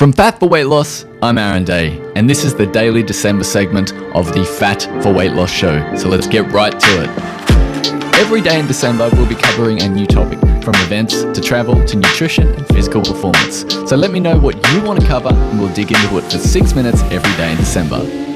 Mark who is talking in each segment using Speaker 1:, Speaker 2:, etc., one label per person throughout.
Speaker 1: From Fat for Weight Loss, I'm Aaron Day, and this is the daily December segment of the Fat for Weight Loss show. So let's get right to it. Every day in December, we'll be covering a new topic, from events to travel to nutrition and physical performance. So let me know what you want to cover, and we'll dig into it for six minutes every day in December.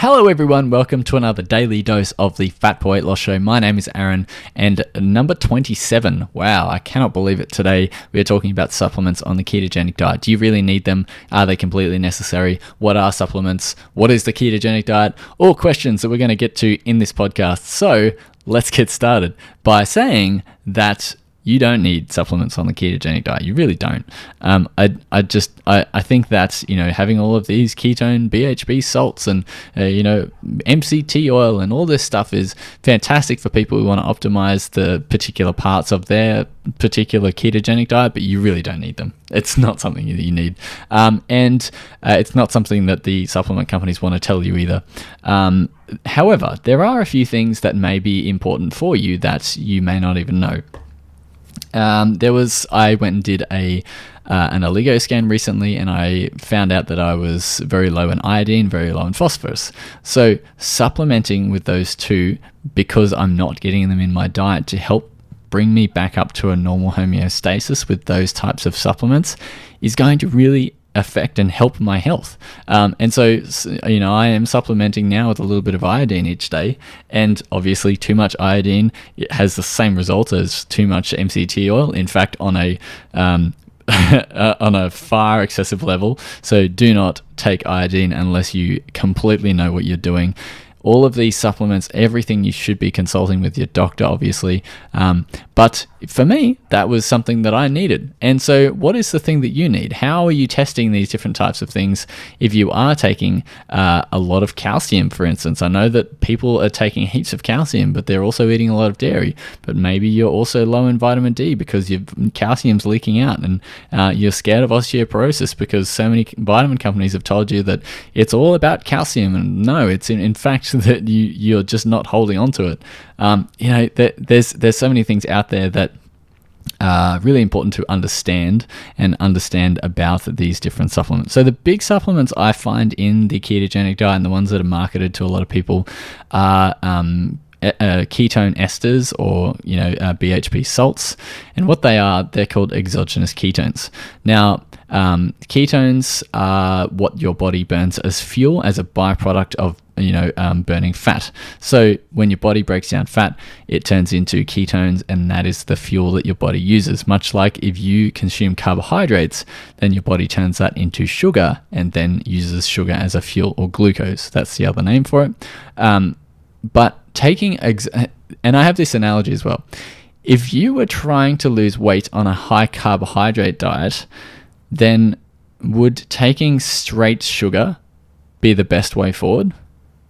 Speaker 1: Hello, everyone. Welcome to another daily dose of the Fat for Weight Loss Show. My name is Aaron, and number 27. Wow, I cannot believe it. Today, we are talking about supplements on the ketogenic diet. Do you really need them? Are they completely necessary? What are supplements? What is the ketogenic diet? All questions that we're going to get to in this podcast. So, let's get started by saying that you don't need supplements on the ketogenic diet. You really don't. Um, I, I just I, I think that you know having all of these ketone BHB salts and uh, you know MCT oil and all this stuff is fantastic for people who want to optimize the particular parts of their particular ketogenic diet, but you really don't need them. It's not something that you need, um, and uh, it's not something that the supplement companies want to tell you either. Um, however, there are a few things that may be important for you that you may not even know. Um, there was I went and did a uh, an oligo scan recently, and I found out that I was very low in iodine, very low in phosphorus. So supplementing with those two because I'm not getting them in my diet to help bring me back up to a normal homeostasis with those types of supplements is going to really affect and help my health. Um, and so, you know, I am supplementing now with a little bit of iodine each day. And obviously, too much iodine has the same result as too much MCT oil. In fact, on a um, on a far excessive level. So do not take iodine unless you completely know what you're doing all of these supplements, everything you should be consulting with your doctor, obviously. Um, but for me, that was something that I needed. And so, what is the thing that you need? How are you testing these different types of things if you are taking uh, a lot of calcium, for instance? I know that people are taking heaps of calcium, but they're also eating a lot of dairy. But maybe you're also low in vitamin D because your calcium's leaking out and uh, you're scared of osteoporosis because so many vitamin companies have told you that it's all about calcium. And no, it's in, in fact that you, you're just not holding on to it. Um, you know, there, there's, there's so many things out there that uh, really important to understand and understand about these different supplements. So, the big supplements I find in the ketogenic diet and the ones that are marketed to a lot of people are um, uh, ketone esters or you know uh, BHB salts, and what they are, they're called exogenous ketones. Now, um, ketones are what your body burns as fuel as a byproduct of you know um, burning fat. So when your body breaks down fat, it turns into ketones, and that is the fuel that your body uses. Much like if you consume carbohydrates, then your body turns that into sugar and then uses sugar as a fuel or glucose. That's the other name for it. Um, but taking, ex- and I have this analogy as well. If you were trying to lose weight on a high carbohydrate diet, then would taking straight sugar be the best way forward?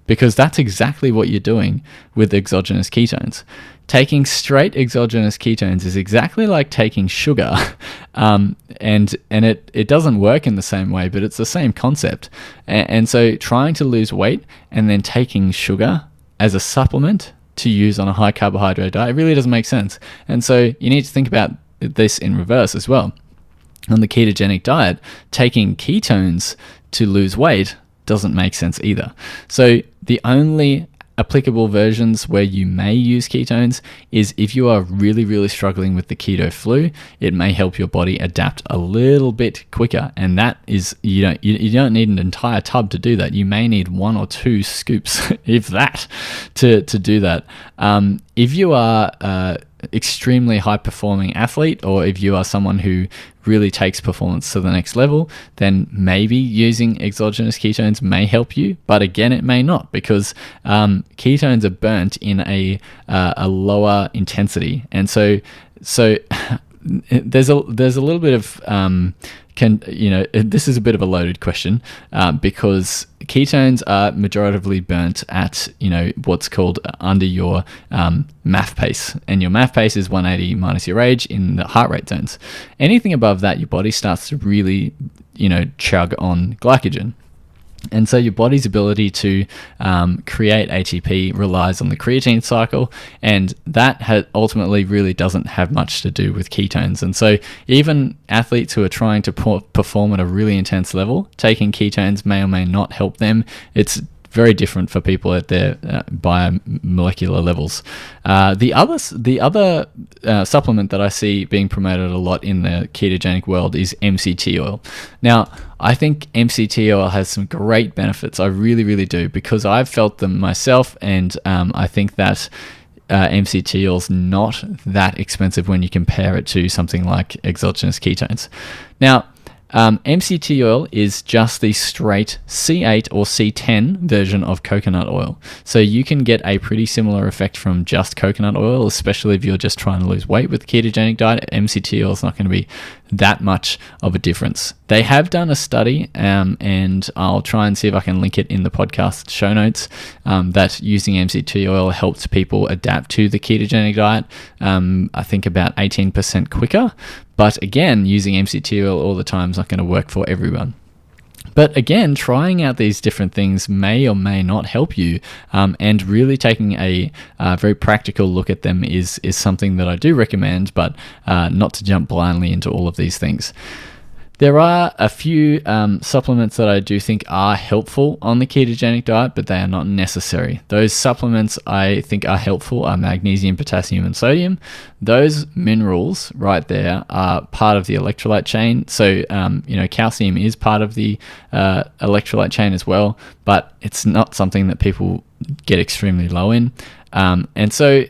Speaker 1: Because that's exactly what you're doing with exogenous ketones. Taking straight exogenous ketones is exactly like taking sugar, um, and and it, it doesn't work in the same way, but it's the same concept. And, and so, trying to lose weight and then taking sugar as a supplement to use on a high carbohydrate diet, it really doesn't make sense. And so you need to think about this in reverse as well. On the ketogenic diet, taking ketones to lose weight doesn't make sense either. So the only applicable versions where you may use ketones is if you are really, really struggling with the keto flu, it may help your body adapt a little bit quicker. And that is, you don't, you, you don't need an entire tub to do that. You may need one or two scoops, if that, to, to do that. Um, if you are uh, extremely high performing athlete or if you are someone who really takes performance to the next level, then maybe using exogenous ketones may help you. But again, it may not because um, ketones are burnt in a, uh, a lower intensity. And so, so there's a there's a little bit of um, can you know this is a bit of a loaded question uh, because ketones are majoritively burnt at you know what's called under your um, MAF pace, and your MAF pace is 180 minus your age in the heart rate zones. Anything above that, your body starts to really you know chug on glycogen. And so your body's ability to um, create ATP relies on the creatine cycle, and that ha- ultimately really doesn't have much to do with ketones. And so even athletes who are trying to perform at a really intense level, taking ketones may or may not help them. It's very different for people at their uh, biomolecular levels. Uh, the other, the other uh, supplement that I see being promoted a lot in the ketogenic world is MCT oil. Now, I think MCT oil has some great benefits. I really, really do because I've felt them myself, and um, I think that. Uh, MCT oil is not that expensive when you compare it to something like exogenous ketones. Now, um, MCT oil is just the straight C8 or C10 version of coconut oil. So you can get a pretty similar effect from just coconut oil, especially if you're just trying to lose weight with ketogenic diet. MCT oil is not going to be that much of a difference. They have done a study, um, and I'll try and see if I can link it in the podcast show notes, um, that using MCT oil helps people adapt to the ketogenic diet, um, I think about 18% quicker. But again, using MCT oil all the time is not going to work for everyone. But again, trying out these different things may or may not help you, um, and really taking a uh, very practical look at them is is something that I do recommend, but uh, not to jump blindly into all of these things. There are a few um, supplements that I do think are helpful on the ketogenic diet, but they are not necessary. Those supplements I think are helpful are magnesium, potassium, and sodium. Those minerals right there are part of the electrolyte chain. So, um, you know, calcium is part of the uh, electrolyte chain as well, but it's not something that people get extremely low in. Um, and so,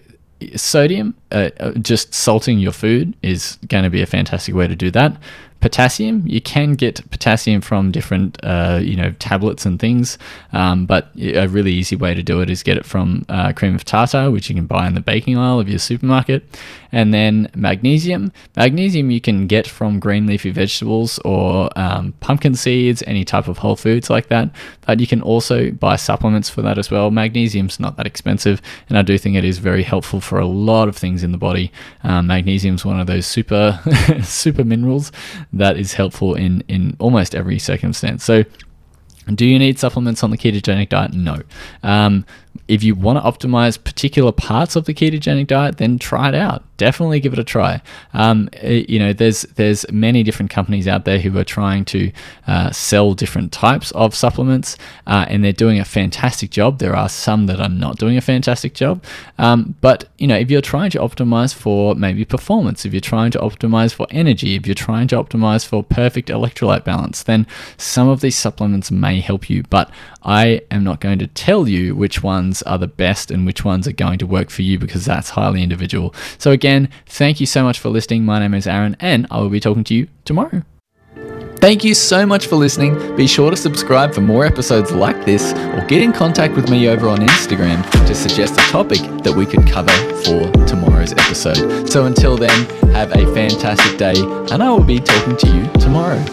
Speaker 1: sodium, uh, uh just salting your food, is going to be a fantastic way to do that potassium. You can get potassium from different, uh, you know, tablets and things, um, but a really easy way to do it is get it from uh, cream of tartar, which you can buy in the baking aisle of your supermarket, and then magnesium. Magnesium you can get from green leafy vegetables or um, pumpkin seeds, any type of whole foods like that. But you can also buy supplements for that as well. Magnesium's not that expensive, and I do think it is very helpful for a lot of things in the body. Um, magnesium's one of those super super minerals that is helpful in in almost every circumstance. So do you need supplements on the ketogenic diet? No. Um, if you want to optimize particular parts of the ketogenic diet, then try it out. Definitely give it a try. Um, eh, you know, there's there's many different companies out there who are trying to uh, sell different types of supplements, uh, and they're doing a fantastic job. There are some that are not doing a fantastic job, um, but you know, if you're trying to optimize for maybe performance, if you're trying to optimize for energy, if you're trying to optimize for perfect electrolyte balance, then some of these supplements may help you. But I am not going to tell you which ones are the best and which ones are going to work for you because that's highly individual. So, again, thank you so much for listening. My name is Aaron, and I will be talking to you tomorrow. Thank you so much for listening. Be sure to subscribe for more episodes like this or get in contact with me over on Instagram to suggest a topic that we could cover for tomorrow's episode. So until then, have a fantastic day and I will be talking to you tomorrow.